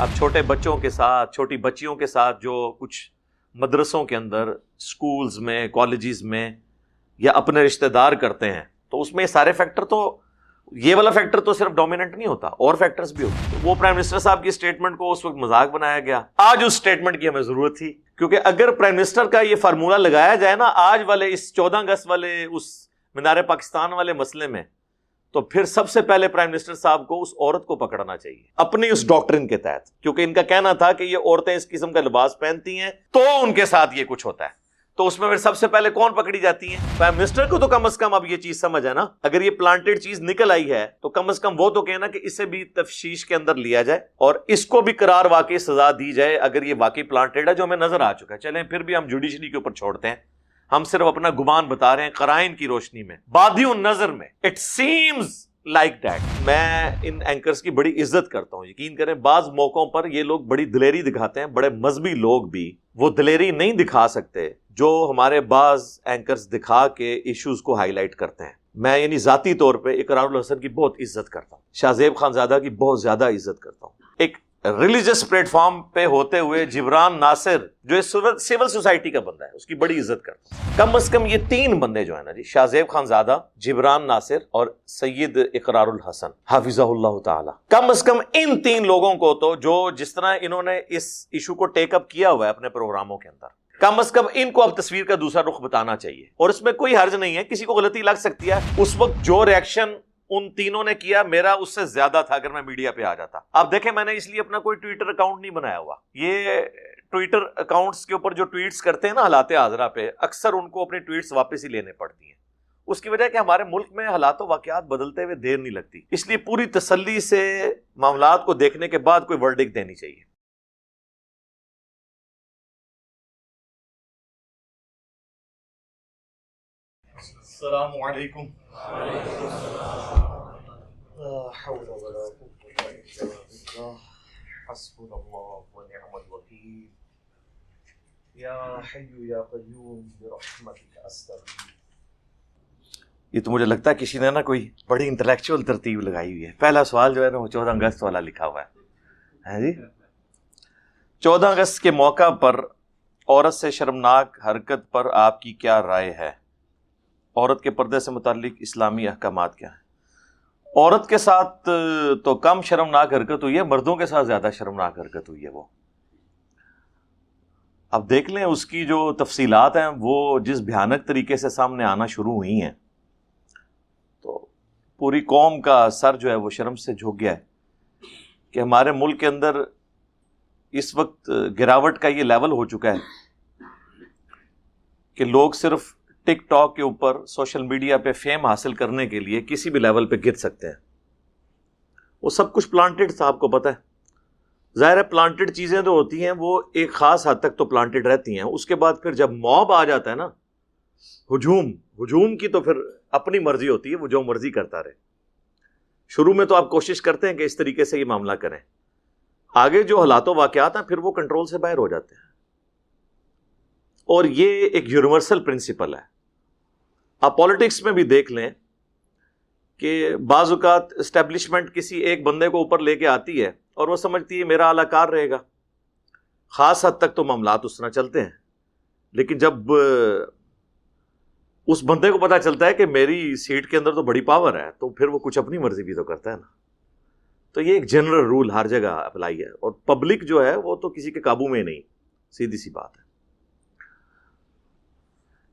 اب چھوٹے بچوں کے ساتھ، چھوٹی بچیوں کے ساتھ جو کچھ مدرسوں کے اندر اسکولز میں کالجز میں یا اپنے رشتہ دار کرتے ہیں، تو اس میں یہ سارے فیکٹر تو، یہ والا فیکٹر تو صرف ڈومیننٹ نہیں ہوتا، اور فیکٹرز بھی ہوتے وہ پرائم منسٹر صاحب کی اسٹیٹمنٹ کو اس وقت مذاق بنایا گیا۔ آج اس اسٹیٹمنٹ کی ہمیں ضرورت تھی، کیونکہ اگر پرائم منسٹر کا یہ فارمولا لگایا جائے نا، آج والے اس چودہ اگست والے اس مینار پاکستان والے مسئلے میں تو پھر سب سے پہلے پرائم منسٹر صاحب کو اس عورت کو پکڑنا چاہیے۔ اپنی اس ڈاکٹرن کے تحت۔ کیونکہ ان کا کہنا تھا کہ یہ عورتیں اس قسم کا لباس پہنتی ہیں تو ان کے ساتھ یہ کچھ ہوتا ہے۔ تو اس میں پھر سب سے پہلے کون پکڑی جاتی ہیں؟ پرائم منسٹر کو تو کم از کم اب یہ چیز سمجھ ہے نا۔ اگر یہ پلانٹیڈ چیز نکل آئی ہے تو کم از کم وہ تو کہنا کہ اسے بھی تفشیش کے اندر لیا جائے اور اس کو بھی قرار واقعی سزا دی جائے اگر یہ واقعی پلانٹیڈ ہے جو ہمیں نظر آ چکا ہے۔ چلیں پھر بھی ہم جوڈیشری کے اوپر چھوڑتے ہیں۔ ہم صرف اپنا گمان بتا رہے ہیں قرائن کی روشنی میں بادی نظر میں۔ اٹ سیمز لائک دیٹ میں ان اینکرس کی بڑی عزت کرتا ہوں، یقین کریں بعض موقعوں پر یہ لوگ بڑی دلیری دکھاتے ہیں، بڑے مذہبی لوگ بھی وہ دلیری نہیں دکھا سکتے جو ہمارے بعض اینکرس دکھا کے ایشوز کو ہائی لائٹ کرتے ہیں۔ میں یعنی ذاتی طور پہ اقرار الحسن کی بہت عزت کرتا ہوں، شاہ زیب خان زادہ کی بہت زیادہ عزت کرتا ہوں۔ ایک ریلیجس پلیٹ فارم پہ ہوتے ہوئے جبران ناصر جو سول سوسائٹی کا بندہ ہے، اس کی بڑی عزت کرتا ہوں کم از کم یہ تین بندے جو ہیں نا جی شاہ زیب خان زادہ، جبران ناصر اور سید اقرار الحسن حافظ اللہ تعالی۔ کم از کم ان تین لوگوں کو تو جو جس طرح انہوں نے اس ایشو کو ٹیک اپ کیا ہوا ہے اپنے پروگراموں کے اندر، کم از کم ان کو اب تصویر کا دوسرا رخ بتانا چاہیے۔ اور اس میں کوئی حرج نہیں ہے، کسی کو غلطی لگ سکتی ہے۔ اس وقت جو ریئیکشن ان تینوں نے کیا، میرا اس سے زیادہ تھا اگر میں میڈیا پہ آ جاتا۔ اب دیکھیں، میں نے اس لیے اپنا کوئی ٹویٹر اکاؤنٹ نہیں بنایا ہوا۔ یہ ٹویٹر اکاؤنٹس کے اوپر جو ٹویٹس کرتے ہیں نا حالات حاضرہ پہ، اکثر ان کو اپنی ٹویٹس واپس ہی لینے پڑتی ہیں۔ اس کی وجہ کہ ہمارے ملک میں حالات و واقعات بدلتے ہوئے دیر نہیں لگتی۔ اس لیے پوری تسلی سے معاملات کو دیکھنے کے بعد کوئی ورڈک دینی چاہیے۔ السلام علیکم۔ حول ولا قوة إلا بالله. حسبنا الله ونعم الوكيل. يا حي يا قيوم برحمتك أستغيث یہ تو مجھے لگتا ہے کسی نے نا کوئی بڑی انٹلیکچوئل ترتیب لگائی ہوئی ہے. پہلا سوال جو ہے نا وہ چودہ اگست والا لکھا ہوا ہے۔ ہاں جی؟ چودہ اگست کے موقع پر عورت سے شرمناک حرکت پر آپ کی کیا رائے ہے؟ عورت کے پردے سے متعلق اسلامی احکامات کیا ہیں؟ عورت کے ساتھ، تو کم شرمناک حرکت ہوئی ہے مردوں کے ساتھ زیادہ شرمناک حرکت ہوئی ہے وہ۔ اب دیکھ لیں اس کی جو تفصیلات ہیں، وہ جس بھیانک طریقے سے سامنے آنا شروع ہوئی ہیں، تو پوری قوم کا سر جو ہے وہ شرم سے جھک گیا ہے کہ ہمارے ملک کے اندر اس وقت گراوٹ کا یہ لیول ہو چکا ہے کہ لوگ صرف ٹک ٹاک کے اوپر سوشل میڈیا پہ فیم حاصل کرنے کے لیے کسی بھی لیول پہ گر سکتے ہیں۔ وہ سب کچھ پلانٹیڈ تھا، آپ کو پتا ہے۔ ظاہر ہے پلانٹیڈ چیزیں تو ہوتی ہیں، وہ ایک خاص حد تک تو پلانٹیڈ رہتی ہیں۔ اس کے بعد پھر جب موب آ جاتا ہے نا، ہجوم ہجوم کی تو پھر اپنی مرضی ہوتی ہے، وہ جو مرضی کرتا رہے۔ شروع میں تو آپ کوشش کرتے ہیں کہ اس طریقے سے یہ معاملہ کریں۔ آگے جو حالات و واقعات ہیں، پھر وہ کنٹرول سے باہر ہو جاتے ہیں۔ اور یہ ایک یونیورسل پرنسپل ہے۔ آپ پالیٹکس میں بھی دیکھ لیں کہ بعض اوقات اسٹیبلشمنٹ کسی ایک بندے کو اوپر لے کے آتی ہے اور وہ سمجھتی ہے میرا اعلی کار رہے گا۔ خاص حد تک تو معاملات اس طرح چلتے ہیں، لیکن جب اس بندے کو پتا چلتا ہے کہ میری سیٹ کے اندر تو بڑی پاور ہے، تو پھر وہ کچھ اپنی مرضی بھی تو کرتا ہے نا۔ تو یہ ایک جنرل رول ہر جگہ اپلائی ہے اور پبلک جو ہے وہ تو کسی کے قابو میں نہیں، سیدھی سی بات ہے۔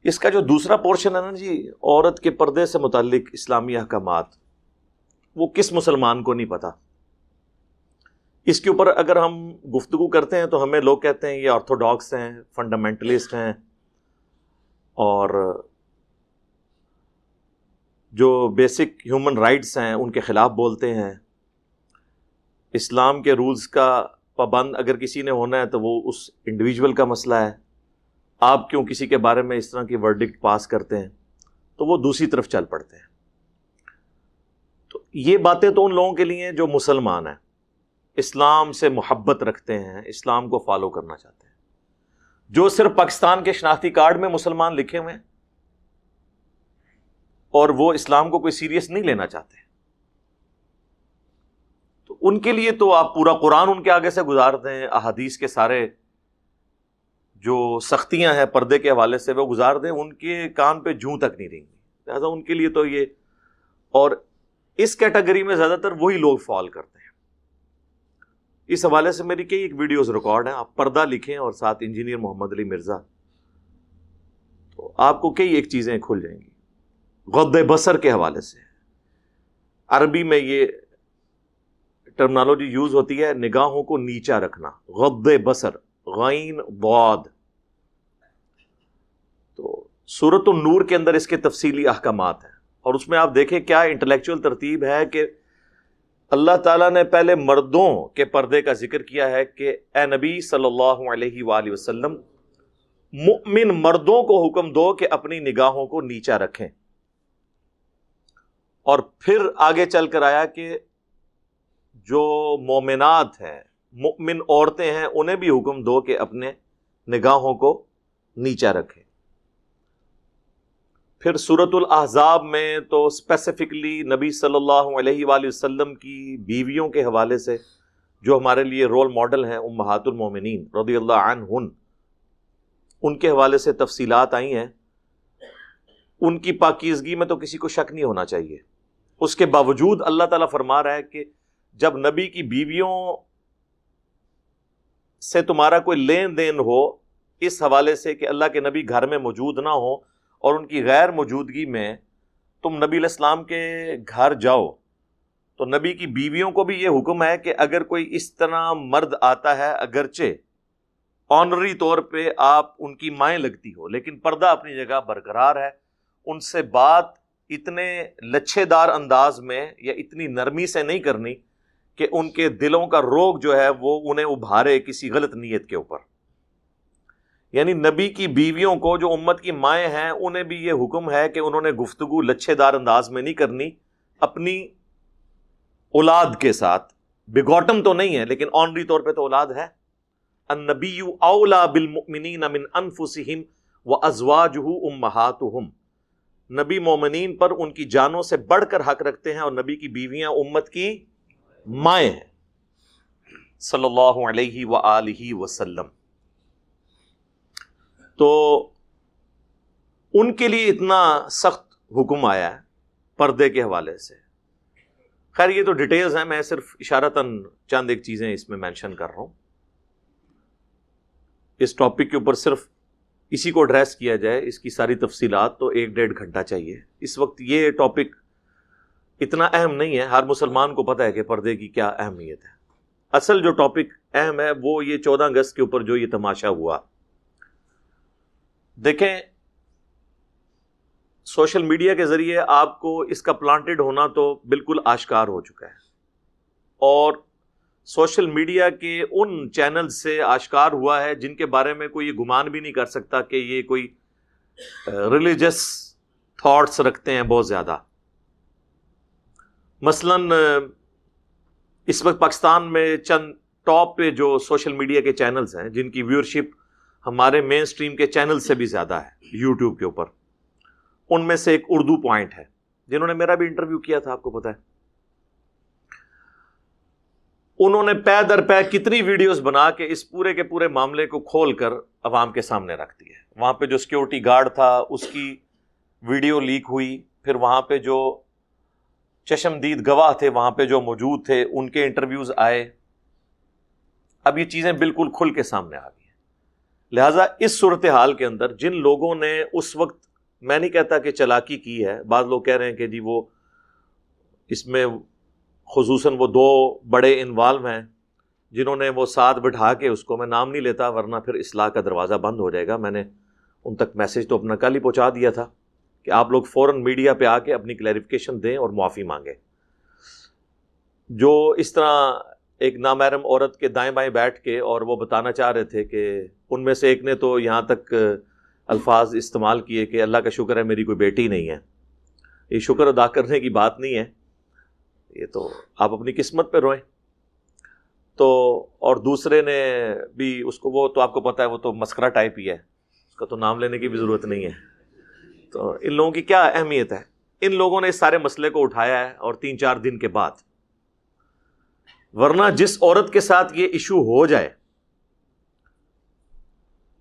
اس کا جو دوسرا پورشن ہے نا جی عورت کے پردے سے متعلق اسلامی احکامات، وہ کس مسلمان کو نہیں پتا۔ اس کے اوپر اگر ہم گفتگو کرتے ہیں تو ہمیں لوگ کہتے ہیں یہ آرتھوڈاکس ہیں، فنڈامنٹلسٹ ہیں۔ اور جو بیسک ہیومن رائٹس ہیں، ان کے خلاف بولتے ہیں۔ اسلام کے رولز کا پابند اگر کسی نے ہونا ہے تو وہ اس انڈیویجول کا مسئلہ ہے۔ آپ کیوں کسی کے بارے میں اس طرح کی ورڈکٹ پاس کرتے ہیں؟ تو وہ دوسری طرف چل پڑتے ہیں۔ تو یہ باتیں تو ان لوگوں کے لیے جو مسلمان ہیں۔ اسلام سے محبت رکھتے ہیں، اسلام کو فالو کرنا چاہتے ہیں۔ جو صرف پاکستان کے شناختی کارڈ میں مسلمان لکھے ہوئے ہیں، اور وہ اسلام کو کوئی سیریس نہیں لینا چاہتے۔ تو ان کے لیے تو آپ پورا قرآن ان کے آگے سے گزار دیں احادیث کے سارے جو سختیاں ہیں پردے کے حوالے سے وہ گزار دیں، ان کے کان پہ جوں تک نہیں رہیں گی لہٰذا ان کے لیے تو یہ اور اس کیٹیگری میں زیادہ تر وہی لوگ فال کرتے ہیں۔ اس حوالے سے میری کئی ایک ویڈیوز ریکارڈ ہیں، آپ پردہ لکھیں اور ساتھ انجینئر محمد علی مرزا۔ تو آپ کو کئی ایک چیزیں کھل جائیں گی۔ غد بسر کے حوالے سے۔ عربی میں یہ ٹرمنالوجی یوز ہوتی ہے، نگاہوں کو نیچا رکھنا۔ غد بسر غین بعد تو صورت النور کے اندر اس کے تفصیلی احکامات ہیں۔ اور اس میں آپ دیکھیں کیا انٹلیکچوئل ترتیب ہے کہ اللہ تعالیٰ نے پہلے مردوں کے پردے کا ذکر کیا ہے کہ اے نبی صلی اللہ علیہ وآلہ وسلم، مؤمن مردوں کو حکم دو کہ اپنی نگاہوں کو نیچا رکھیں۔ اور پھر آگے چل کر آیا کہ جو مومنات ہیں مؤمن عورتیں ہیں، انہیں بھی حکم دو کہ اپنے نگاہوں کو نیچا رکھیں۔ پھر صورت الاحزاب میں تو اسپیسیفکلی نبی صلی اللہ علیہ وآلہ وسلم کی بیویوں کے حوالے سے جو ہمارے لیے رول ماڈل ہیں، امہات المومنین رضی اللہ عنہن، ان کے حوالے سے تفصیلات آئی ہیں۔ ان کی پاکیزگی میں تو کسی کو شک نہیں ہونا چاہیے۔ اس کے باوجود اللہ تعالیٰ فرما رہا ہے کہ جب نبی کی بیویوں سے تمہارا کوئی لین دین ہو اس حوالے سے کہ اللہ کے نبی گھر میں موجود نہ ہو اور ان کی غیر موجودگی میں تم نبی علیہ السلام کے گھر جاؤ، تو نبی کی بیویوں کو بھی یہ حکم ہے کہ اگر کوئی اس طرح مرد آتا ہے، اگرچہ آنری طور پہ آپ ان کی مائیں لگتی ہو، لیکن پردہ اپنی جگہ برقرار ہے، ان سے بات اتنے لچھے دار انداز میں یا اتنی نرمی سے نہیں کرنی کہ ان کے دلوں کا روگ جو ہے وہ انہیں ابھارے کسی غلط نیت کے اوپر۔ یعنی نبی کی بیویوں کو جو امت کی مائیں ہیں، انہیں بھی یہ حکم ہے کہ انہوں نے گفتگو لچھے دار انداز میں نہیں کرنی، اپنی اولاد کے ساتھ۔ بگوٹم تو نہیں ہے، لیکن آنری طور پہ تو اولاد ہے۔ النبی اولا بالمؤمنین من انفسہم و ازواجہ امہاتہم۔ نبی مومنین پر ان کی جانوں سے بڑھ کر حق رکھتے ہیں اور نبی کی بیویاں امت کی مائیں ہیں۔ صلی اللہ علیہ وآلہ وسلم۔ تو ان کے لیے اتنا سخت حکم آیا ہے پردے کے حوالے سے۔ خیر، یہ تو ڈیٹیلز ہیں، میں صرف اشارتاً چند ایک چیزیں اس میں مینشن کر رہا ہوں۔ اس ٹاپک کے اوپر صرف اسی کو ایڈریس کیا جائے، اس کی ساری تفصیلات، تو ایک ڈیڑھ گھنٹہ چاہیے۔ اس وقت یہ ٹاپک اتنا اہم نہیں ہے، ہر مسلمان کو پتہ ہے کہ پردے کی کیا اہمیت ہے۔ اصل جو ٹاپک اہم ہے، وہ یہ چودہ اگست کے اوپر جو یہ تماشا ہوا۔ دیکھیں، سوشل میڈیا کے ذریعے آپ کو اس کا پلانٹڈ ہونا تو بالکل آشکار ہو چکا ہے۔ اور سوشل میڈیا کے ان چینل سے آشکار ہوا ہے جن کے بارے میں کوئی یہ گمان بھی نہیں کر سکتا کہ یہ کوئی ریلیجس تھاٹس رکھتے ہیں بہت زیادہ۔ مثلا اس وقت پاکستان میں چند ٹاپ پہ جو سوشل میڈیا کے چینلز ہیں، جن کی ویورشپ ہمارے مین اسٹریم کے چینل سے بھی زیادہ ہے، یوٹیوب کے اوپر، ان میں سے ایک اردو پوائنٹ ہے، جنہوں نے میرا بھی انٹرویو کیا تھا، آپ کو پتا ہے۔ انہوں نے پے در پے کتنی ویڈیوز بنا کے اس پورے کے پورے معاملے کو کھول کر عوام کے سامنے رکھ دی ہے۔ وہاں پہ جو سیکورٹی گارڈ تھا، اس کی ویڈیو لیک ہوئی، پھر وہاں پہ جو چشمدید گواہ تھے وہاں پہ جو موجود تھے، ان کے انٹرویوز آئے۔ اب یہ چیزیں بالکل کھل کے سامنے آ گئی ہیں۔ لہٰذا اس صورت حال کے اندر جن لوگوں نے اس وقت، میں نہیں کہتا کہ چلاکی کی ہے، بعض لوگ کہہ رہے ہیں کہ جی وہ اس میں خصوصاً وہ دو بڑے انوالو ہیں جنہوں نے وہ ساتھ بٹھا کے اس کو میں نام نہیں لیتا، ورنہ پھر اصلاح کا دروازہ بند ہو جائے گا۔ میں نے ان تک میسج تو اپنا کل ہی پہنچا دیا تھا۔ کہ آپ لوگ فوراً میڈیا پہ آ کے اپنی کلیریفکیشن دیں اور معافی مانگیں۔ جو اس طرح ایک نامحرم عورت کے دائیں بائیں بیٹھ کے اور وہ بتانا چاہ رہے تھے کہ ان میں سے ایک نے تو یہاں تک الفاظ استعمال کیے کہ اللہ کا شکر ہے میری کوئی بیٹی نہیں ہے۔ یہ شکر ادا کرنے کی بات نہیں ہے۔ یہ تو آپ اپنی قسمت پہ روئیں۔ تو اور دوسرے نے بھی اس کو وہ تو آپ کو پتا ہے وہ تو مسکرا ٹائپ ہی ہے۔ اس کا تو نام لینے کی بھی ضرورت نہیں ہے۔ تو ان لوگوں کی کیا اہمیت ہے؟ ان لوگوں نے اس سارے مسئلے کو اٹھایا ہے اور تین چار دن کے بعد۔ ورنہ جس عورت کے ساتھ یہ ایشو ہو جائے،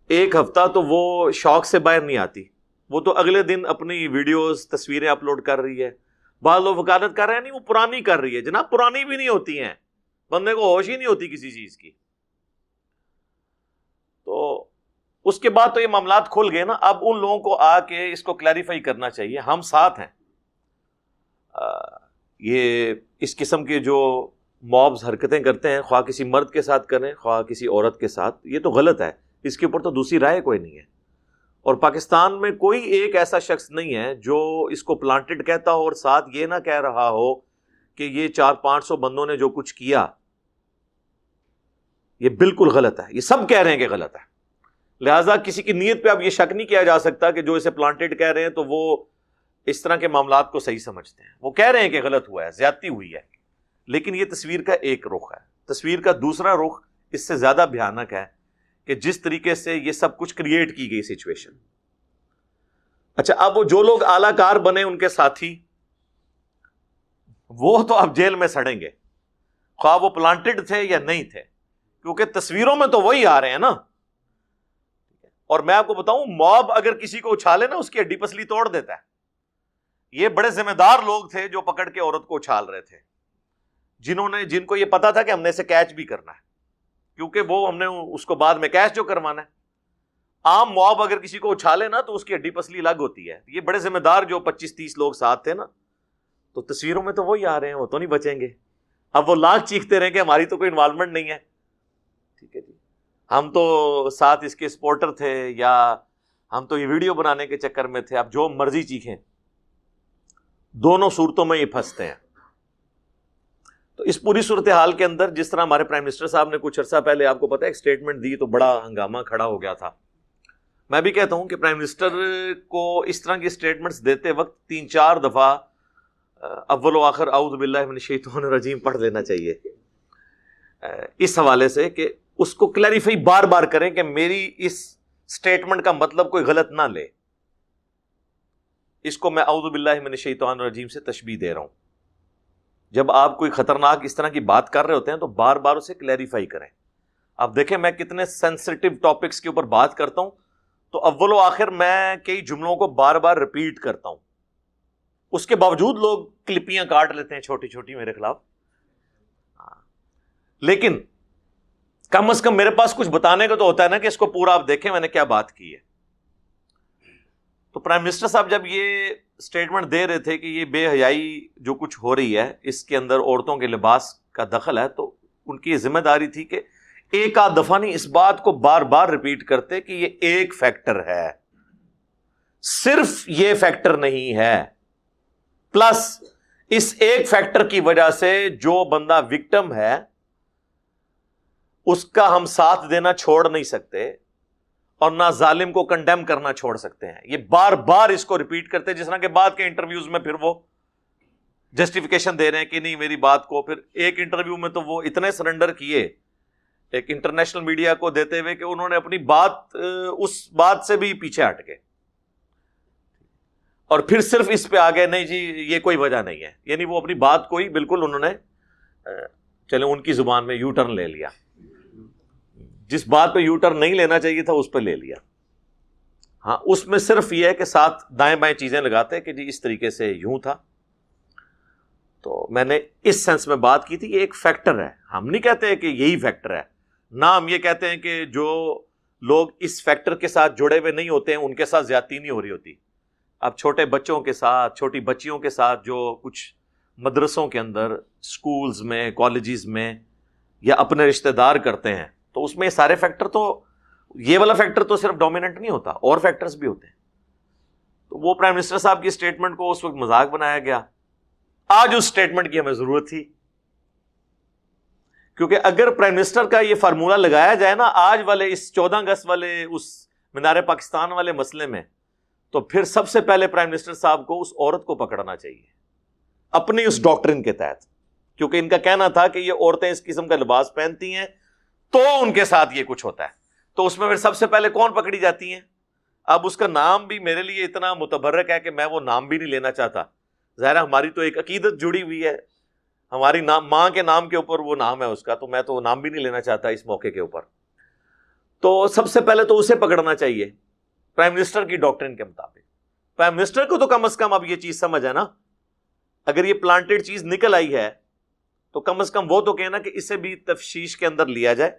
ایک ہفتہ تو وہ شوق سے باہر نہیں آتی۔ وہ تو اگلے دن اپنی ویڈیوز، تصویریں اپلوڈ کر رہی ہے۔ بعض لوگ وکالت کر رہے ہیں، نہیں، وہ پرانی کر رہی ہے۔ جناب، پرانی بھی نہیں ہوتی ہیں۔ بندے کو ہوش ہی نہیں ہوتی کسی چیز کی۔ تو اس کے بعد تو یہ معاملات کھل گئے نا، اب ان لوگوں کو آ کے اس کو کلیریفائی کرنا چاہیے، ہم ساتھ ہیں۔ یہ اس قسم کے جو مابز حرکتیں کرتے ہیں، خواہ کسی مرد کے ساتھ کریں، خواہ کسی عورت کے ساتھ، یہ تو غلط ہے۔ اس کے اوپر تو دوسری رائے کوئی نہیں ہے۔ اور پاکستان میں کوئی ایک ایسا شخص نہیں ہے جو اس کو پلانٹڈ کہتا ہو اور ساتھ یہ نہ کہہ رہا ہو کہ یہ چار پانچ سو بندوں نے جو کچھ کیا، یہ بالکل غلط ہے۔ یہ سب کہہ رہے ہیں کہ غلط ہے۔ لہذا کسی کی نیت پہ اب یہ شک نہیں کیا جا سکتا کہ جو اسے پلانٹڈ کہہ رہے ہیں تو وہ اس طرح کے معاملات کو صحیح سمجھتے ہیں۔ وہ کہہ رہے ہیں کہ غلط ہوا ہے، زیادتی ہوئی ہے، لیکن یہ تصویر کا ایک رخ ہے۔ تصویر کا دوسرا رخ اس سے زیادہ بھیانک ہے کہ جس طریقے سے یہ سب کچھ کریٹ کی گئی سچویشن اچھا اب وہ جو لوگ اعلی کار بنے ان کے ساتھی، وہ تو اب جیل میں سڑیں گے۔ خواہ وہ پلانٹڈ تھے یا نہیں تھے، کیونکہ تصویروں میں تو وہی آ رہے ہیں نا۔ اور میں آپ کو بتاؤں، موب اگر کسی کو اچھالے نا، اس کی ہڈی پسلی توڑ دیتا ہے۔ یہ بڑے ذمہ دار لوگ تھے جو پکڑ کے عورت کو اچھال رہے تھے۔ جنہوں نے، جن کو یہ پتا تھا کہ ہم نے اسے کیچ بھی کرنا ہے۔ کیونکہ وہ ہم نے اس کو بعد میں کیچ جو کروانا ہے۔ عام مواب اگر کسی کو اچھالے نا، تو اس کی ہڈی پسلی الگ ہوتی ہے۔ یہ بڑے ذمہ دار جو پچیس تیس لوگ ساتھ تھے نا، تو تصویروں میں تو وہی آ رہے ہیں، وہ تو نہیں بچیں گے۔ اب وہ لاکھ چیختے رہے کہ ہماری تو کوئی انوالومنٹ نہیں ہے۔ ہم تو ساتھ اس کے سپورٹر تھے یا ہم تو یہ ویڈیو بنانے کے چکر میں تھے اب جو مرضی چیخیں۔ دونوں صورتوں میں یہ پھنستے ہیں۔ تو اس پوری صورتحال کے اندر جس طرح ہمارے پرائم منسٹر صاحب نے کچھ عرصہ پہلے آپ کو پتا ایک اسٹیٹمنٹ دی تو بڑا ہنگامہ کھڑا ہو گیا تھا۔ میں بھی کہتا ہوں کہ پرائم منسٹر کو اس طرح کی اسٹیٹمنٹس دیتے وقت تین چار دفعہ اول و آخر اعوذ باللہ من الشیطان الرجیم پڑھ لینا چاہیے۔ اس حوالے سے کہ اس کو کلیریفائی بار بار کریں کہ میری اس اسٹیٹمنٹ کا مطلب کوئی غلط نہ لے۔ اس کو میں اعوذ باللہ من الشیطان الرجیم سے تشبیح دے رہا ہوں۔ جب آپ کوئی خطرناک اس طرح کی بات کر رہے ہوتے ہیں تو بار بار اسے کلیریفائی کریں۔ آپ دیکھیں میں کتنے سینسٹیو ٹاپکس کے اوپر بات کرتا ہوں تو اول و آخر میں کئی جملوں کو بار بار ریپیٹ کرتا ہوں۔ اس کے باوجود لوگ کلپیاں کاٹ لیتے ہیں چھوٹی چھوٹی میرے خلاف۔ ہاں۔ لیکن کم از کم میرے پاس کچھ بتانے کا تو ہوتا ہے نا کہ اس کو پورا آپ دیکھیں میں نے کیا بات کی ہے۔ تو پرائم منسٹر صاحب جب یہ اسٹیٹمنٹ دے رہے تھے کہ یہ بے حیائی جو کچھ ہو رہی ہے، اس کے اندر عورتوں کے لباس کا دخل ہے، تو ان کی ذمہ داری تھی کہ ایک آدھ دفعہ نہیں، اس بات کو بار بار ریپیٹ کرتے کہ یہ ایک فیکٹر ہے۔ صرف یہ فیکٹر نہیں ہے۔ پلس اس ایک فیکٹر کی وجہ سے جو بندہ وکٹم ہے اس کا ہم ساتھ دینا چھوڑ نہیں سکتے اور نہ ظالم کو کنڈیم کرنا چھوڑ سکتے ہیں۔ یہ بار بار اس کو ریپیٹ کرتے جس طرح کے بعد کے انٹرویوز میں پھر وہ جسٹیفیکیشن دے رہے ہیں کہ نہیں، میری بات کو۔ پھر ایک انٹرویو میں تو وہ اتنے سرنڈر کیے، ایک انٹرنیشنل میڈیا کو دیتے ہوئے کہ انہوں نے اپنی بات اس بات سے بھی پیچھے ہٹ گئے۔ اور پھر صرف اس پہ آ گئے نہیں جی یہ کوئی وجہ نہیں ہے۔ یعنی وہ اپنی بات کو ہی بالکل انہوں نے چلے ان کی زبان میں یو ٹرن لے لیا۔ جس بات پہ یو ٹرن نہیں لینا چاہیے تھا اس پہ لے لیا۔ ہاں اس میں صرف یہ ہے کہ ساتھ دائیں بائیں چیزیں لگاتے کہ جی اس طریقے سے یوں تھا۔ تو میں نے اس سینس میں بات کی تھی یہ ایک فیکٹر ہے۔ ہم نہیں کہتے کہ یہی فیکٹر ہے۔ نہ ہم یہ کہتے ہیں کہ جو لوگ اس فیکٹر کے ساتھ جڑے ہوئے نہیں ہوتے ہیں، ان کے ساتھ زیادتی نہیں ہو رہی ہوتی۔ اب چھوٹے بچوں کے ساتھ، چھوٹی بچیوں کے ساتھ جو کچھ مدرسوں کے اندر اسکولز میں کالجز میں یا اپنے رشتے دار کرتے ہیں تو اس میں یہ سارے فیکٹر تو یہ والا فیکٹر تو صرف ڈومیننٹ نہیں ہوتا، اور فیکٹرز بھی ہوتے ہیں۔ تو وہ پرائم منسٹر صاحب کی اسٹیٹمنٹ کو اس وقت مذاق بنایا گیا۔ آج اس اسٹیٹمنٹ کی ہمیں ضرورت تھی۔ کیونکہ اگر پرائم منسٹر کا یہ فارمولا لگایا جائے نا، آج والے اس چودہ اگست والے، اس مینار پاکستان والے مسئلے میں، تو پھر سب سے پہلے پرائم منسٹر صاحب کو اس عورت کو پکڑنا چاہیے۔ اپنی اس ڈاکٹرن کے تحت۔ کیونکہ ان کا کہنا تھا کہ یہ عورتیں اس قسم کا لباس پہنتی ہیں تو ان کے ساتھ یہ کچھ ہوتا ہے۔ تو اس میں پھر سب سے پہلے کون پکڑی جاتی ہیں؟ اب اس کا نام بھی میرے لیے اتنا متبرک ہے کہ میں وہ نام بھی نہیں لینا چاہتا۔ ظاہر ہماری تو ایک عقیدت جڑی ہوئی ہے۔ ہماری نام، ماں کے نام کے اوپر وہ نام ہے اس کا، تو میں تو وہ نام بھی نہیں لینا چاہتا اس موقع کے اوپر۔ تو سب سے پہلے تو اسے پکڑنا چاہیے۔ پرائم منسٹر کی ڈاکٹرین کے مطابق۔ پرائم منسٹر کو تو کم از کم اب یہ چیز سمجھ ہے نا۔ اگر یہ پلانٹیڈ چیز نکل آئی ہے تو کم از کم وہ تو کہنا کہ اسے بھی تفشیش کے اندر لیا جائے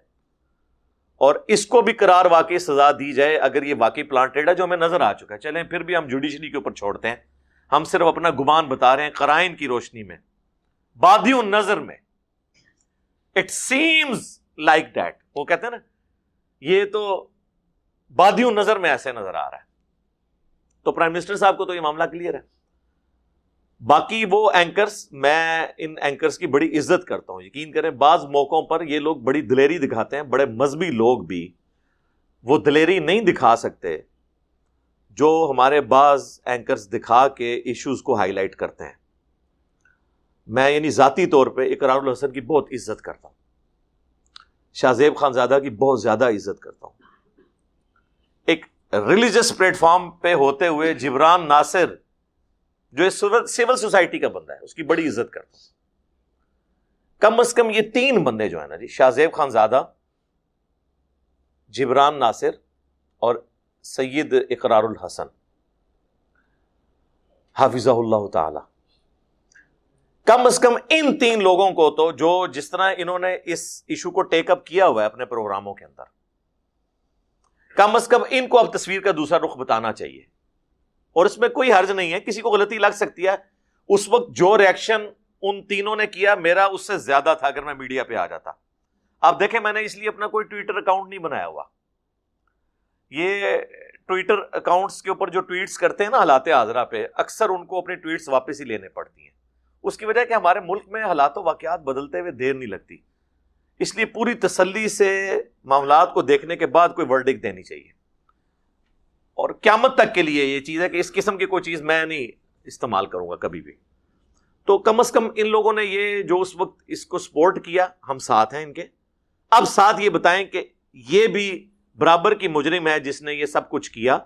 اور اس کو بھی قرار واقعی سزا دی جائے اگر یہ واقعی پلانٹیڈ ہے جو ہمیں نظر آ چکا ہے۔ چلیں پھر بھی ہم جوڈیشری کے اوپر چھوڑتے ہیں۔ ہم صرف اپنا گمان بتا رہے ہیں کرائن کی روشنی میں۔ بادی نظر میں۔ اٹ سیمز لائک دیٹ وہ کہتے ہیں نا، یہ تو بادی نظر میں ایسے نظر آ رہا ہے۔ تو پرائم منسٹر صاحب کو تو یہ معاملہ کلیئر ہے۔ باقی وہ اینکرس میں ان اینکرس کی بڑی عزت کرتا ہوں، یقین کریں بعض موقعوں پر یہ لوگ بڑی دلیری دکھاتے ہیں، بڑے مذہبی لوگ بھی وہ دلیری نہیں دکھا سکتے جو ہمارے بعض اینکرس دکھا کے ایشوز کو ہائی لائٹ کرتے ہیں۔ میں یعنی ذاتی طور پہ اقرار الحسن کی بہت عزت کرتا ہوں۔ شاہ زیب خان زادہ کی بہت زیادہ عزت کرتا ہوں۔ ایک ریلیجس پلیٹ فارم پہ ہوتے ہوئے جبران ناصر جو سول سوسائٹی کا بندہ ہے، اس کی بڑی عزت کرتا ہوں۔ کم از کم یہ تین بندے جو ہیں نا جی شاہ زیب خان زادہ، جبران ناصر اور سید اقرار الحسن۔ حافظ اللہ تعالی۔ کم از کم ان تین لوگوں کو تو جو جس طرح انہوں نے اس ایشو کو ٹیک اپ کیا ہوا ہے اپنے پروگراموں کے اندر، کم از کم ان کو اب تصویر کا دوسرا رخ بتانا چاہیے۔ اور اس میں کوئی حرج نہیں ہے، کسی کو غلطی لگ سکتی ہے۔ اس وقت جو ریئیکشن ان تینوں نے کیا، میرا اس سے زیادہ تھا اگر میں میڈیا پہ آ جاتا۔ آپ دیکھیں، میں نے اس لیے اپنا کوئی ٹویٹر اکاؤنٹ نہیں بنایا ہوا۔ یہ ٹویٹر اکاؤنٹس کے اوپر جو ٹویٹس کرتے ہیں نا حالات حاضرہ پہ، اکثر ان کو اپنی ٹویٹس واپس ہی لینے پڑتی ہیں۔ اس کی وجہ کہ ہمارے ملک میں حالات و واقعات بدلتے ہوئے دیر نہیں لگتی۔ اس لیے پوری تسلی سے معاملات کو دیکھنے کے بعد کوئی ورڈک دینی چاہیے۔ اور قیامت تک کے لیے یہ چیز ہے کہ اس قسم کی کوئی چیز میں نہیں استعمال کروں گا کبھی بھی۔ تو کم از کم ان لوگوں نے یہ جو اس وقت اس کو سپورٹ کیا، ہم ساتھ ہیں ان کے۔ اب ساتھ یہ بتائیں کہ یہ بھی برابر کی مجرم ہے جس نے یہ سب کچھ کیا۔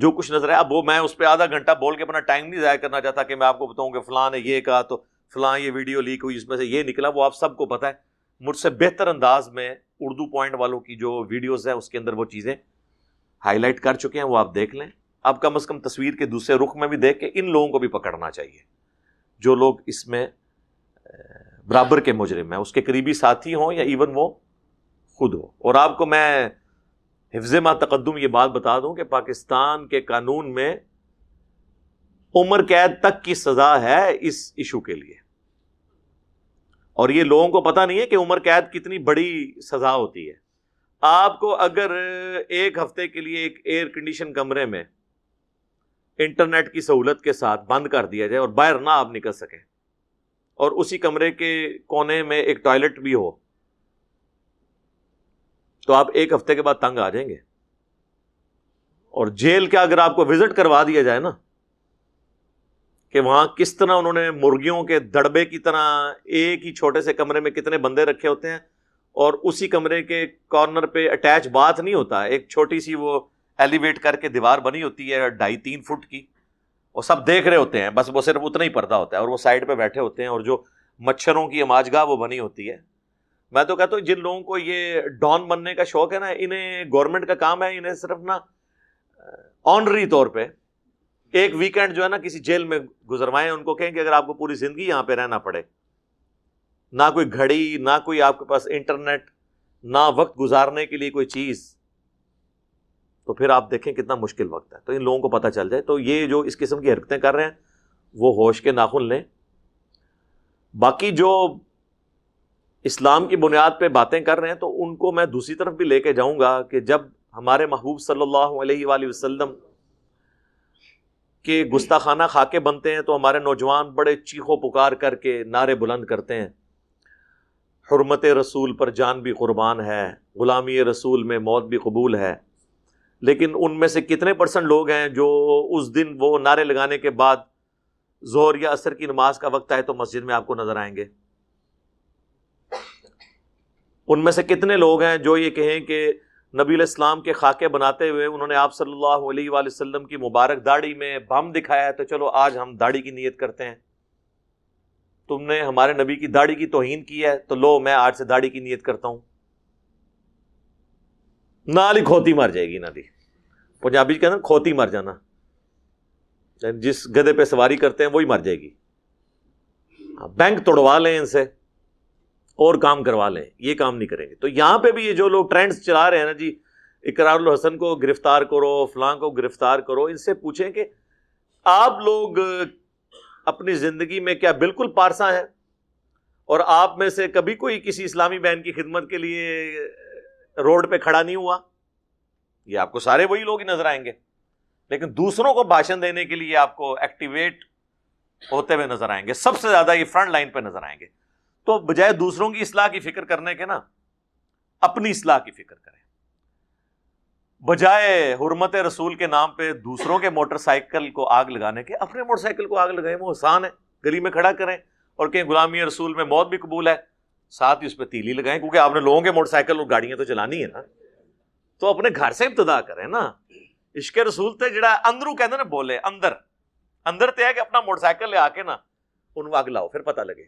جو کچھ نظر ہے اب وہ میں اس پہ آدھا گھنٹہ بول کے اپنا ٹائم نہیں ضائع کرنا چاہتا کہ میں آپ کو بتاؤں کہ فلاں نے یہ کہا تو فلاں یہ ویڈیو لیک ہوئی، اس میں سے یہ نکلا، وہ آپ سب کو پتا ہے۔ مجھ سے بہتر انداز میں اردو پوائنٹ والوں کی جو ویڈیوز ہیں، اس کے اندر وہ چیزیں ہائی لائٹ کر چکے ہیں، وہ آپ دیکھ لیں۔ اب کم از کم تصویر کے دوسرے رخ میں بھی دیکھ کے ان لوگوں کو بھی پکڑنا چاہیے۔ جو لوگ اس میں برابر کے مجرم ہیں، اس کے قریبی ساتھی ہوں یا ایون وہ خود ہو اور آپ کو میں حفظ ما تقدم یہ بات بتا دوں کہ پاکستان کے قانون میں عمر قید تک کی سزا ہے اس ایشو کے لیے۔ اور یہ لوگوں کو پتا نہیں ہے کہ عمر قید کتنی بڑی سزا ہوتی ہے۔ آپ کو اگر ایک ہفتے کے لیے ایک ایئر کنڈیشن کمرے میں انٹرنیٹ کی سہولت کے ساتھ بند کر دیا جائے اور باہر نہ آپ نکل سکیں اور اسی کمرے کے کونے میں ایک ٹوائلٹ بھی ہو، تو آپ ایک ہفتے کے بعد تنگ آ جائیں گے۔ اور جیل کا اگر آپ کو وزٹ کروا دیا جائے نا، کہ وہاں کس طرح انہوں نے مرغیوں کے دڑبے کی طرح ایک ہی چھوٹے سے کمرے میں کتنے بندے رکھے ہوتے ہیں اور اسی کمرے کے کارنر پہ اٹیچ بات نہیں ہوتا، ایک چھوٹی سی وہ ایلیویٹ کر کے دیوار بنی ہوتی ہے ڈھائی تین فٹ کی وہ سب دیکھ رہے ہوتے ہیں، بس وہ صرف اتنا ہی پردہ ہوتا ہے، اور وہ سائڈ پہ بیٹھے ہوتے ہیں، اور جو مچھروں کی اماج گاہ وہ بنی ہوتی ہے۔ میں تو کہتا ہوں، جن لوگوں کو یہ ڈان بننے کا شوق ہے نا، انہیں گورنمنٹ کا کام ہے، انہیں صرف نا آنری طور پہ ایک ویکینڈ جو ہے نا کسی جیل میں گزروائیں، ان کو کہیں کہ اگر آپ کو پوری زندگی یہاں پہ رہنا پڑے۔ نہ کوئی گھڑی، نہ کوئی آپ کے پاس انٹرنیٹ، نہ وقت گزارنے کے لیے کوئی چیز۔ تو پھر آپ دیکھیں کتنا مشکل وقت ہے۔ تو ان لوگوں کو پتہ چل جائے۔ تو یہ جو اس قسم کی حرکتیں کر رہے ہیں، وہ ہوش کے ناخن لیں۔ باقی جو اسلام کی بنیاد پہ باتیں کر رہے ہیں، تو ان کو میں دوسری طرف بھی لے کے جاؤں گا کہ جب ہمارے محبوب صلی اللہ علیہ وآلہ وسلم کے گستاخانہ خاکے بنتے ہیں، تو ہمارے نوجوان بڑے چیخو پکار کر کے نعرے بلند کرتے ہیں۔ حرمت رسول پر جان بھی قربان ہے، غلامی رسول میں موت بھی قبول ہے۔ لیکن ان میں سے کتنے پرسنٹ لوگ ہیں جو اس دن وہ نعرے لگانے کے بعد زہر یا اثر کی نماز کا وقت آئے تو مسجد میں آپ کو نظر آئیں گے؟ ان میں سے کتنے لوگ ہیں جو یہ کہیں کہ نبی الاسلام کے خاکے بناتے ہوئے انہوں نے آپ صلی اللہ علیہ وآلہ وسلم کی مبارک داڑھی میں بم دکھایا ہے تو چلو آج ہم داڑھی کی نیت کرتے ہیں۔ تم نے ہمارے نبی کی داڑھی کی توہین کی ہے، تو لو میں آج سے داڑھی کی نیت کرتا ہوں۔ نالی کھوتی مر جائے گی نالی۔ پنجابی جی کے اندر کھوتی مر جانا۔ یعنی جس گدے پہ سواری کرتے ہیں، وہی مر جائے گی۔ ہاں، بینک توڑوا لیں ان سے، اور کام کروا لیں۔ یہ کام نہیں کریں گے۔ تو یہاں پہ بھی یہ جو لوگ ٹرینڈز چلا رہے ہیں نا جی اقرار الحسن کو گرفتار کرو، فلاں کو گرفتار کرو، ان سے پوچھیں کہ آپ لوگ اپنی زندگی میں کیا بالکل پارسا ہیں؟ اور آپ میں سے کبھی کوئی کسی اسلامی بہن کی خدمت کے لیے روڈ پہ کھڑا نہیں ہوا؟ یہ آپ کو سارے وہی لوگ ہی نظر آئیں گے۔ لیکن دوسروں کو بھاشن دینے کے لیے آپ کو ایکٹیویٹ ہوتے ہوئے نظر آئیں گے۔ سب سے زیادہ یہ فرنٹ لائن پہ نظر آئیں گے۔ تو بجائے دوسروں کی اصلاح کی فکر کرنے کے نا، اپنی اصلاح کی فکر کریں۔ بجائے حرمت رسول کے نام پہ دوسروں کے موٹر سائیکل کو آگ لگانے کے، اپنے موٹر سائیکل کو آگ لگائیں، وہ آسان ہے، گلی میں کھڑا کریں اور کہ غلامی رسول میں موت بھی قبول ہے، ساتھ ہی اس پہ تیلی لگائیں، کیونکہ آپ نے لوگوں کے موٹر سائیکل اور گاڑیاں تو چلانی ہے نا۔ تو اپنے گھر سے ابتدا کریں نا۔ عشق رسول تھے جڑا اندرو کہتے نا، بولے اندر اندر تے ہے کہ اپنا موٹر سائیکل لے آ کے نا، ان کو آگ لاؤ، پھر پتہ لگے۔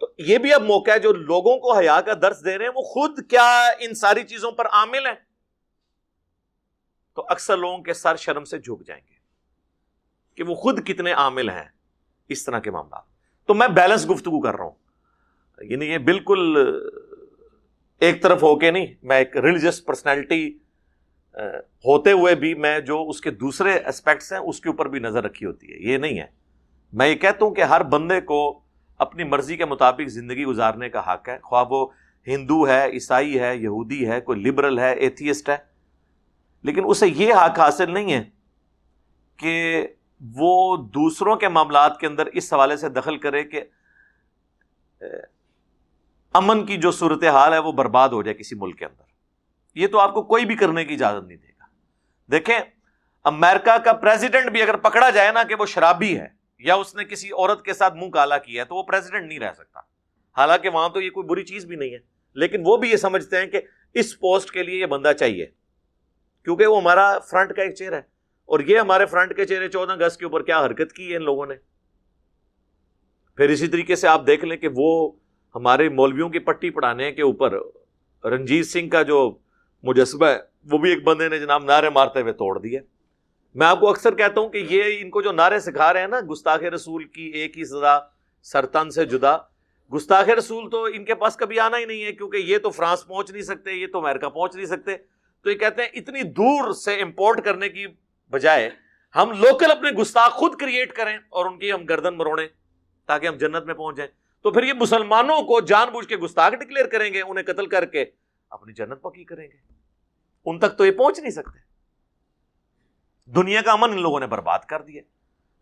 تو یہ بھی اب موقع ہے، جو لوگوں کو حیا کا درس دے رہے ہیں، وہ خود کیا ان ساری چیزوں پر عامل ہیں؟ تو اکثر لوگوں کے سر شرم سے جھک جائیں گے کہ وہ خود کتنے عامل ہیں اس طرح کے معاملات۔ تو میں بیلنس گفتگو کر رہا ہوں۔ یعنی یہ بالکل ایک طرف ہو کے نہیں، میں ایک ریلیجس پرسنالٹی ہوتے ہوئے بھی میں جو اس کے دوسرے اسپیکٹس ہیں، اس کے اوپر بھی نظر رکھی ہوتی ہے۔ یہ نہیں ہے۔ میں یہ کہتا ہوں کہ ہر بندے کو اپنی مرضی کے مطابق زندگی گزارنے کا حق ہے۔ خواہ وہ ہندو ہے، عیسائی ہے، یہودی ہے، کوئی لبرل ہے ایتھیسٹ ہے لیکن اسے یہ حق حاصل نہیں ہے کہ وہ دوسروں کے معاملات کے اندر اس حوالے سے دخل کرے کہ امن کی جو صورت حال ہے وہ برباد ہو جائے کسی ملک کے اندر۔ یہ تو آپ کو کوئی بھی کرنے کی اجازت نہیں دے گا۔ دیکھیں، امریکہ کا پریزیڈنٹ بھی اگر پکڑا جائے نا کہ وہ شرابی ہے یا اس نے کسی عورت کے ساتھ منہ کالا کیا ہے، تو وہ پریزیڈنٹ نہیں رہ سکتا۔ حالانکہ وہاں تو یہ کوئی بری چیز بھی نہیں ہے۔ لیکن وہ بھی یہ سمجھتے ہیں کہ اس پوسٹ کے لیے یہ بندہ چاہیے۔ کیونکہ وہ ہمارا فرنٹ کا ایک چہرہ ہے۔ اور یہ ہمارے فرنٹ کے چہرے چودہ اگست کے اوپر کیا حرکت کی ہے ان لوگوں نے؟ پھر اسی طریقے سے آپ دیکھ لیں کہ وہ ہمارے مولویوں کی پٹی پڑھانے کے اوپر رنجیت سنگھ کا جو مجسمہ ہے، وہ بھی ایک بندے نے جناب نعرے مارتے ہوئے توڑ دیے میں آپ کو اکثر کہتا ہوں کہ یہ ان کو جو نعرے سکھا رہے ہیں نا، گستاخ رسول کی ایک ہی سزا سرتن سے جدا۔ گستاخ رسول تو ان کے پاس کبھی آنا ہی نہیں ہے، کیونکہ یہ تو فرانس پہنچ نہیں سکتے، یہ تو امریکہ پہنچ نہیں سکتے۔ تو یہ کہتے ہیں اتنی دور سے امپورٹ کرنے کی بجائے ہم لوکل اپنے گستاخ خود کریٹ کریں اور ان کی ہم گردن مروڑیں تاکہ ہم جنت میں پہنچ جائیں۔ تو پھر یہ مسلمانوں کو جان بوجھ کے گستاخ ڈکلیئر کریں گے، انہیں قتل کر کے اپنی جنت پکی کریں گے۔ ان تک تو یہ پہنچ نہیں سکتے۔ دنیا کا امن ان لوگوں نے برباد کر دیا۔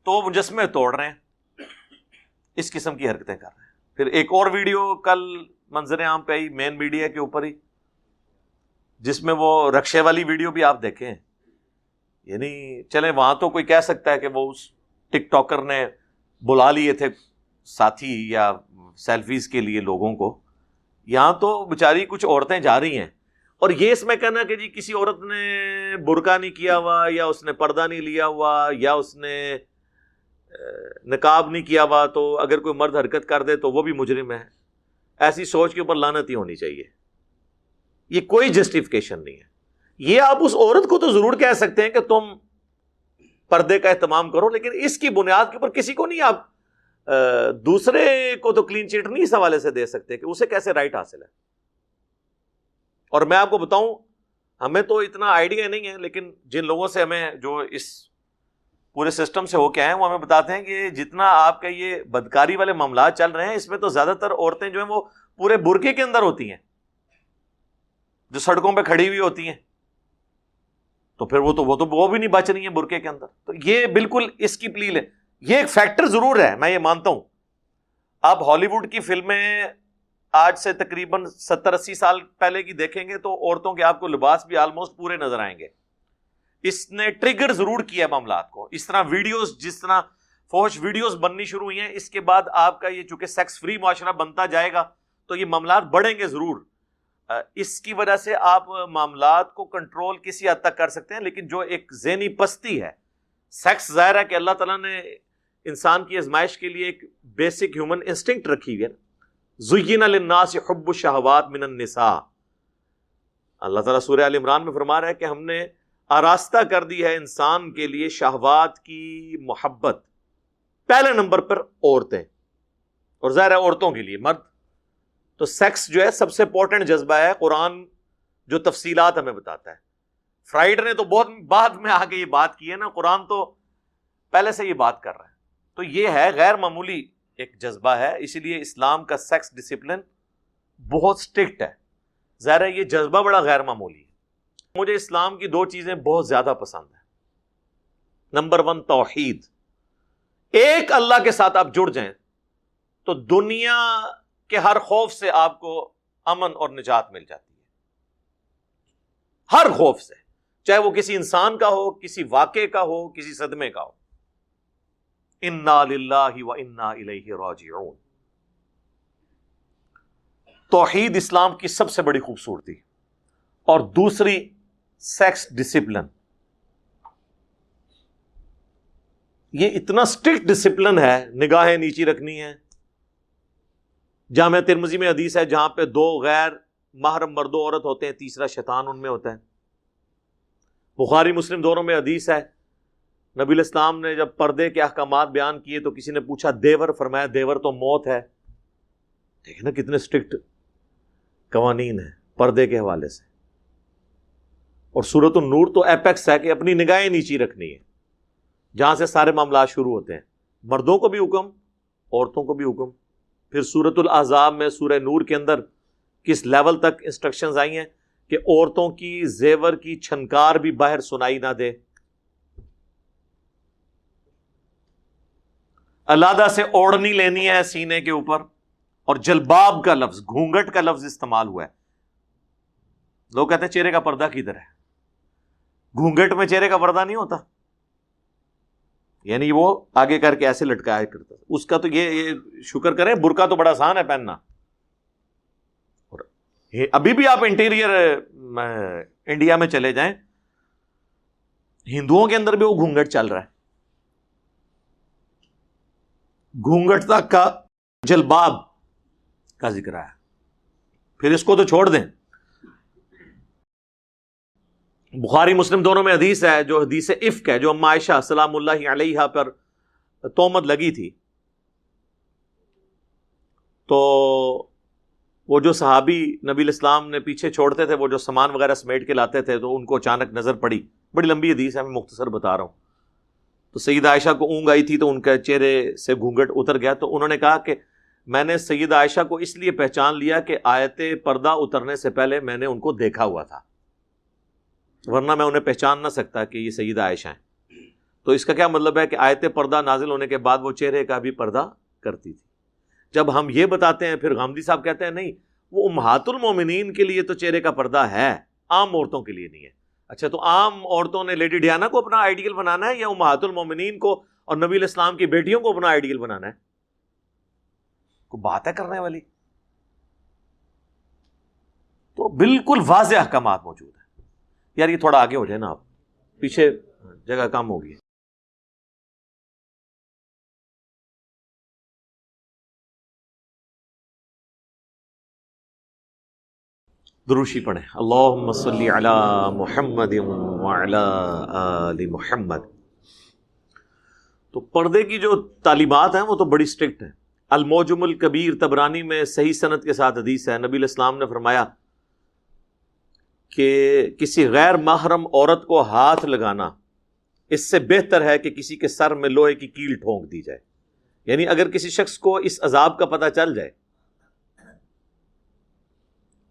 تو وہ مجسمے توڑ رہے ہیں۔ اس قسم کی حرکتیں کر رہے ہیں۔ پھر ایک اور ویڈیو کل منظر عام پہ آئی مین میڈیا کے اوپر ہی۔ جس میں وہ رکشے والی ویڈیو بھی آپ دیکھیں۔ یعنی چلے وہاں تو کوئی کہہ سکتا ہے کہ وہ اس ٹک ٹاکر نے بلا لیے تھے ساتھی یا سیلفیز کے لیے لوگوں کو۔ یہاں تو بیچاری کچھ عورتیں جا رہی ہیں۔ اور یہ اس میں کہنا کہ جی کسی عورت نے برقع نہیں کیا ہوا، یا اس نے پردہ نہیں لیا ہوا، یا اس نے نکاب نہیں کیا ہوا، تو اگر کوئی مرد حرکت کر دے تو وہ بھی مجرم ہے۔ ایسی سوچ کے اوپر لانت ہی ہونی چاہیے۔ یہ کوئی جسٹیفکیشن نہیں ہے۔ یہ آپ اس عورت کو تو ضرور کہہ سکتے ہیں کہ تم پردے کا اہتمام کرو، لیکن اس کی بنیاد کے اوپر کسی کو نہیں آپ دوسرے کو تو کلین چیٹ نہیں اس حوالے سے دے سکتے کہ اسے کیسے رائٹ حاصل ہے۔ اور میں آپ کو بتاؤں، ہمیں تو اتنا آئیڈیا نہیں ہے، لیکن جن لوگوں سے ہمیں جو اس پورے سسٹم سے ہو کے آئے وہ ہمیں بتاتے ہیں کہ جتنا آپ کا یہ بدکاری والے معاملات چل رہے ہیں، اس میں تو زیادہ تر عورتیں جو ہیں وہ پورے برقے کے اندر ہوتی ہیں۔ جو سڑکوں پہ کھڑی ہوئی ہوتی ہیں۔ تو پھر وہ تو وہ تو وہ بھی نہیں بچ رہی ہیں برقے کے اندر۔ تو یہ بالکل اس کی پلیل ہے۔ یہ ایک فیکٹر ضرور ہے، میں یہ مانتا ہوں۔ آپ ہالی ووڈ کی فلمیں آج سے تقریباً ستر اسی سال پہلے کی دیکھیں گے تو عورتوں کے آپ کو لباس بھی آلموسٹ پورے نظر آئیں گے۔ اس نے ٹریگر ضرور کیا معاملات کو۔ اس طرح ویڈیوز جس طرح فوش ویڈیوز بننی شروع ہوئی ہیں، اس کے بعد آپ کا یہ چونکہ سیکس فری معاشرہ بنتا جائے گا، تو یہ معاملات بڑھیں گے ضرور۔ اس کی وجہ سے آپ معاملات کو کنٹرول کسی حد تک کر سکتے ہیں، لیکن جو ایک ذہنی پستی ہے، سیکس ظاہر ہے کہ اللہ تعالیٰ نے انسان کی آزمائش کے لیے ایک بیسک ہیومن انسٹنکٹ رکھی ہوئی ہے۔ زین الناس حب الشہوات من النساء۔ اللہ تعالیٰ سورہ عال عمران میں فرما رہا ہے کہ ہم نے آراستہ کر دی ہے انسان کے لیے شہوات کی محبت۔ پہلے نمبر پر عورتیں، اور ظاہر ہے عورتوں کے لیے، مرد تو سیکس جو ہے سب سے امپورٹنٹ جذبہ ہے، قرآن جو تفصیلات ہمیں بتاتا ہے۔ فرائڈ نے تو بہت بعد میں آ کے یہ بات کی ہے نا، قرآن تو پہلے سے یہ بات کر رہا ہے۔ تو یہ ہے، غیر معمولی ایک جذبہ ہے، اسی لیے اسلام کا سیکس ڈسپلن بہت اسٹرکٹ ہے۔ ظاہر ہے، یہ جذبہ بڑا غیر معمولی ہے۔ مجھے اسلام کی دو چیزیں بہت زیادہ پسند ہیں۔ نمبر ون، توحید۔ ایک اللہ کے ساتھ آپ جڑ جائیں تو دنیا کے ہر خوف سے آپ کو امن اور نجات مل جاتی ہے۔ ہر خوف سے، چاہے وہ کسی انسان کا ہو، کسی واقعے کا ہو، کسی صدمے کا ہو۔ انا للہ و انا الیہ راجعون۔ توحید اسلام کی سب سے بڑی خوبصورتی۔ اور دوسری سیکس ڈسپلن یہ اتنا اسٹرکٹ ڈسپلن ہے، نگاہیں نیچی رکھنی ہے جامع ترمزی میں حدیث ہے، جہاں پہ دو غیر محرم مرد و عورت ہوتے ہیں، تیسرا شیطان ان میں ہوتا ہے۔ بخاری مسلم دونوں میں حدیث ہے۔ نبی الاسلام نے جب پردے کے احکامات بیان کیے تو کسی نے پوچھا، دیور فرمایا، دیور تو موت ہے۔ نا کتنے اسٹرکٹ قوانین ہیں پردے کے حوالے سے۔ اور سورت النور تو ایپیکس ہے کہ اپنی نگاہیں نیچی رکھنی ہے۔ جہاں سے سارے معاملات شروع ہوتے ہیں۔ مردوں کو بھی حکم، عورتوں کو بھی حکم۔ پھر سورت العذاب میں سورہ نور کے اندر کس لیول تک انسٹرکشنز آئی ہیں کہ عورتوں کی زیور کی چھنکار بھی باہر سنائی نہ دے؟ اللہ سے اوڑنی لینی ہے سینے کے اوپر اور جلباب کا لفظ گھونگٹ کا لفظ استعمال ہوا ہے۔ لوگ کہتے ہیں چہرے کا پردہ کدھر ہے؟ گھونگٹ میں چہرے کا پردہ نہیں ہوتا۔ یعنی وہ آگے کر کے ایسے لٹکایا کرتا تھا۔ اس کا تو یہ شکر کریں، برقع تو بڑا آسان ہے پہننا۔ اور ابھی بھی آپ انٹیریئر انڈیا میں چلے جائیں، ہندوؤں کے اندر بھی وہ گھونگٹ چل رہا ہے۔ گھونگٹ تک کا جلباب کا ذکر ہے پھر اس کو تو چھوڑ دیں۔ بخاری مسلم دونوں میں حدیث ہے، جو حدیث عفق ہے، جو اما عائشہ سلام اللہ علیہ پر تومت لگی تھی۔ تو وہ جو صحابی نبی الاسلام نے پیچھے چھوڑتے تھے، وہ جو سامان وغیرہ سمیٹ کے لاتے تھے، تو ان کو اچانک نظر پڑی۔ بڑی لمبی حدیث ہے، میں مختصر بتا رہا ہوں۔ تو سید عائشہ کو اونگ آئی تھی، تو ان کے چہرے سے گھونگٹ اتر گیا۔ تو انہوں نے کہا کہ میں نے سید عائشہ کو اس لیے پہچان لیا کہ آیت پردہ اترنے سے پہلے میں نے ان کو دیکھا ہوا تھا۔ ورنہ میں انہیں پہچان نہ سکتا کہ یہ سید عائشہ ہیں۔ تو اس کا کیا مطلب ہے کہ آیت پردہ نازل ہونے کے بعد وہ چہرے کا بھی پردہ کرتی تھی۔ جب ہم یہ بتاتے ہیں، پھر غامدی صاحب کہتے ہیں، نہیں، وہ امہات المومنین کے لیے تو چہرے کا پردہ ہے، عام عورتوں کے لیے نہیں ہے۔ اچھا تو عام عورتوں نے لیڈی ڈیانا کو اپنا آئیڈیل بنانا ہے یا امہات المومنین کو اور نبی الاسلام کی بیٹیوں کو اپنا آئیڈیل بنانا ہے؟ کو بات ہے کرنے والی؟ تو بالکل واضح احکامات موجود ہیں۔ یار یہ تھوڑا آگے ہو جائے نا آپ۔ پیچھے جگہ کم ہوگی۔ دروشی پڑھیں۔ اللہ صلی علی محمد آل محمد۔ تو پردے کی جو تعلیمات ہیں وہ تو بڑی اسٹرکٹ ہیں۔ الموجم الکبیر تبرانی میں صحیح صنعت کے ساتھ حدیث ہے۔ نبی الاسلام نے فرمایا کہ کسی غیر محرم عورت کو ہاتھ لگانا اس سے بہتر ہے کہ کسی کے سر میں لوہے کی کیل ٹھونک دی جائے۔ یعنی اگر کسی شخص کو اس عذاب کا پتہ چل جائے،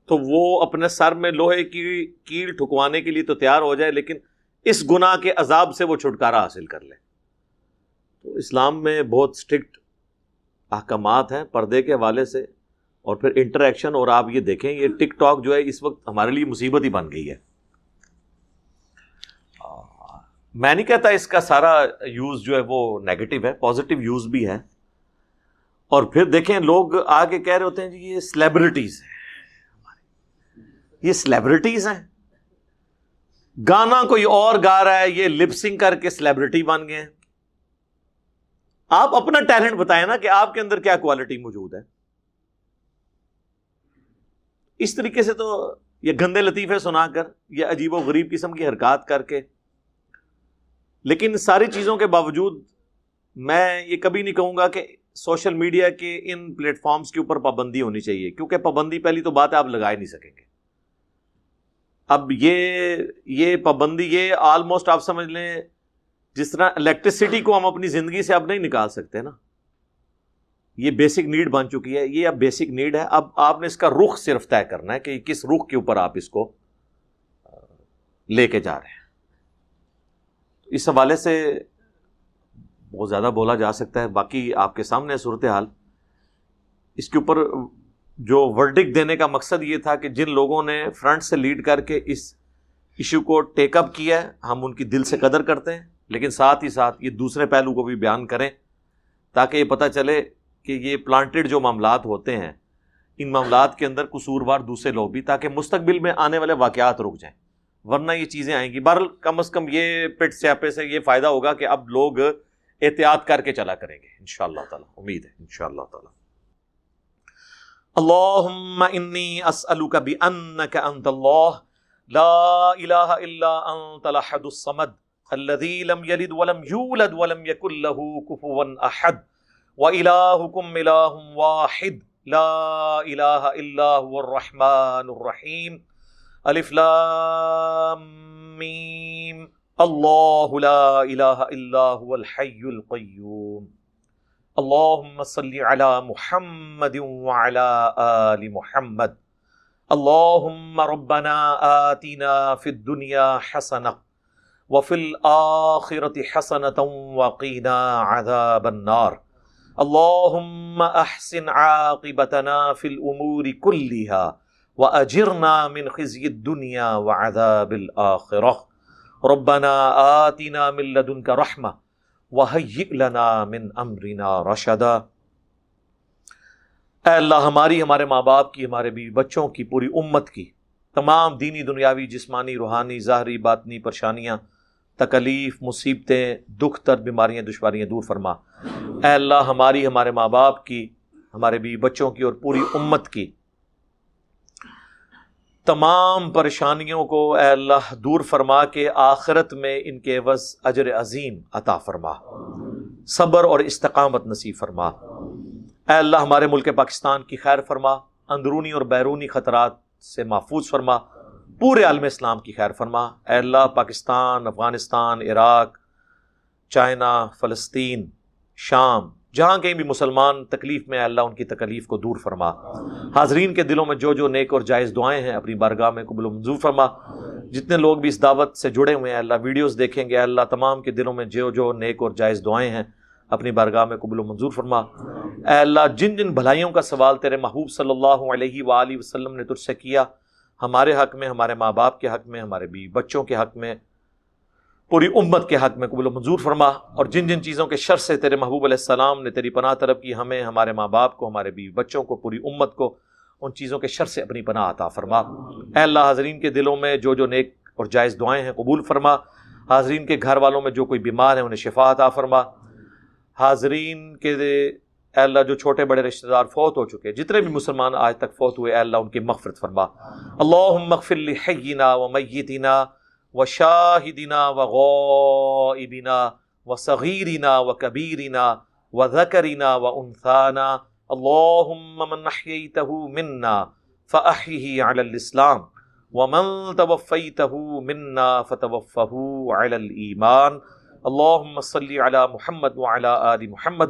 تو وہ اپنے سر میں لوہے کی کیل ٹھکوانے کے لیے تو تیار ہو جائے، لیکن اس گناہ کے عذاب سے وہ چھٹکارا حاصل کر لے۔ تو اسلام میں بہت اسٹرکٹ احکامات ہیں، پردے کے حوالے سے۔ اور پھر انٹریکشن اور آپ یہ دیکھیں، یہ ٹک ٹاک جو ہے اس وقت ہمارے لیے مصیبت ہی بن گئی ہے۔ میں نہیں کہتا اس کا سارا یوز جو ہے وہ نیگیٹو ہے پازیٹو یوز بھی ہے اور پھر دیکھیں، لوگ آگے کہہ رہے ہوتے ہیں جی یہ سلیبریٹیز ہیں۔ یہ سلیبریٹیز ہیں۔ گانا کوئی اور گا رہا ہے، یہ لپسنگ کر کے سلیبریٹی بن گئے ہیں۔ آپ اپنا ٹیلنٹ بتائیں نا کہ آپ کے اندر کیا کوالٹی موجود ہے۔ اس طریقے سے تو یہ گندے لطیفے سنا کر یا عجیب و غریب قسم کی حرکات کر کے۔ لیکن ساری چیزوں کے باوجود میں یہ کبھی نہیں کہوں گا کہ سوشل میڈیا کے ان پلیٹ فارمز کے اوپر پابندی ہونی چاہیے، کیونکہ پابندی پہلی تو بات ہے آپ لگا ہی نہیں سکیں گے۔ اب یہ یہ پابندی، یہ آلموسٹ آپ سمجھ لیں، جس طرح الیکٹریسٹی کو ہم اپنی زندگی سے اب نہیں نکال سکتے نا۔ یہ بیسک نیڈ بن چکی ہے، یہ اب بیسک نیڈ ہے۔ اب آپ نے اس کا رخ صرف طے کرنا ہے کہ کس رخ کے اوپر آپ اس کو لے کے جا رہے ہیں۔ اس حوالے سے بہت زیادہ بولا جا سکتا ہے۔ باقی آپ کے سامنے صورت حال اس کے اوپر جو ورڈک دینے کا مقصد یہ تھا کہ جن لوگوں نے فرنٹ سے لیڈ کر کے اس ایشو کو ٹیک اپ کیا ہے، ہم ان کی دل سے قدر کرتے ہیں۔ لیکن ساتھ ہی ساتھ یہ دوسرے پہلو کو بھی بیان کریں تاکہ یہ پتہ چلے کہ یہ پلانٹڈ جو معاملات ہوتے ہیں، ان معاملات کے اندر قصوروار دوسرے لوگ بھی، تاکہ مستقبل میں آنے والے واقعات رک جائیں۔ ورنہ یہ چیزیں آئیں گی۔ بہرحال کم از کم یہ پٹ سیاپے سے یہ فائدہ ہوگا کہ اب لوگ احتیاط کر کے چلا کریں گے۔ ان شاء اللہ تعالیٰ، امید ہے۔ ان شاء اللہ تعالیٰ۔ اللهم اني اسالك بانك انت الله لا اله الا انت الاحد الصمد الذي لم يلد ولم يولد ولم يكن له كفوا احد۔ والهكم اله واحد، لا اله الا هو الرحمن الرحيم. الف لام ميم. اللہ لا الہ الا هو الحی القیوم اللہم صلی علی محمد وعلا آل محمد. اللہم ربنا آتنا فی الدنیا حسنہ وفي الآخرة حسنة وقينا عذاب النار. اللهم أحسن عاقبتنا في الأمور كلها وأجرنا من خزي الدنيا وعذاب الآخرة ربنا آتنا من لدنك رحمة وهيئ لنا من امرنا رشدا. اے اللہ، ہماری، ہمارے ماں باپ کی، ہمارے بھی بچوں کی، پوری امت کی تمام دینی، دنیاوی، جسمانی، روحانی، ظاہری، باطنی پریشانیاں تکلیف، مصیبتیں، دکھ تر بیماریاں، دشواریاں دور فرما۔ اے اللہ، ہماری، ہمارے ماں باپ کی، ہمارے بھی بچوں کی اور پوری امت کی۔ تمام پریشانیوں کو اے اللہ دور فرما کے آخرت میں ان کے عوض اجر عظیم عطا فرما۔ صبر اور استقامت نصیب فرما۔ اے اللہ، ہمارے ملک پاکستان کی خیر فرما۔ اندرونی اور بیرونی خطرات سے محفوظ فرما۔ پورے عالم اسلام کی خیر فرما۔ اے اللہ، پاکستان، افغانستان، عراق، چائنا، فلسطین، شام، جہاں کہیں بھی مسلمان تکلیف میں اللہ، ان کی تکلیف کو دور فرما۔ حاضرین کے دلوں میں جو جو نیک اور جائز دعائیں ہیں، اپنی بارگاہ میں قبول و منظور فرما۔ جتنے لوگ بھی اس دعوت سے جڑے ہوئے ہیں اللہ، ویڈیوز دیکھیں گے اللہ، تمام کے دلوں میں جو جو نیک اور جائز دعائیں ہیں، اپنی بارگاہ میں قبول و منظور فرما۔ اے اللہ، جن جن بھلائیوں کا سوال تیرے محبوب صلی اللہ علیہ وآلہ وسلم نے تجھ سے کیا ہمارے حق میں، ہمارے ماں باپ کے حق میں، ہمارے بھی بچوں کے حق میں، پوری امت کے حق میں قبول و منظور فرما۔ اور جن جن چیزوں کے شر سے تیرے محبوب علیہ السلام نے تیری پناہ طلب کی، ہمیں، ہمارے ماں باپ کو، ہمارے بیوی بچوں کو، پوری امت کو ان چیزوں کے شر سے اپنی پناہ عطا فرما۔ اے اللہ، حاضرین کے دلوں میں جو جو نیک اور جائز دعائیں ہیں قبول فرما۔ حاضرین کے گھر والوں میں جو کوئی بیمار ہیں انہیں شفا عطا فرما۔ حاضرین کے اے اللہ جو چھوٹے بڑے رشتہ دار فوت ہو چکے، جتنے بھی مسلمان آج تک فوت ہوئے، اے اللہ ان کی مغفرت فرما۔ اللہ مغفر لحینا و میتنا و شاہدینہ و غیبینہ و صغیرینہ و کبیرینہ و ذکرینہ و انثانہ اللہم من احییتہ منا فأحیہ علی الاسلام ومن توفیتہ منا فتوفہ علی الایمان۔ اللہم صلی علی محمد وعلی آل محمد۔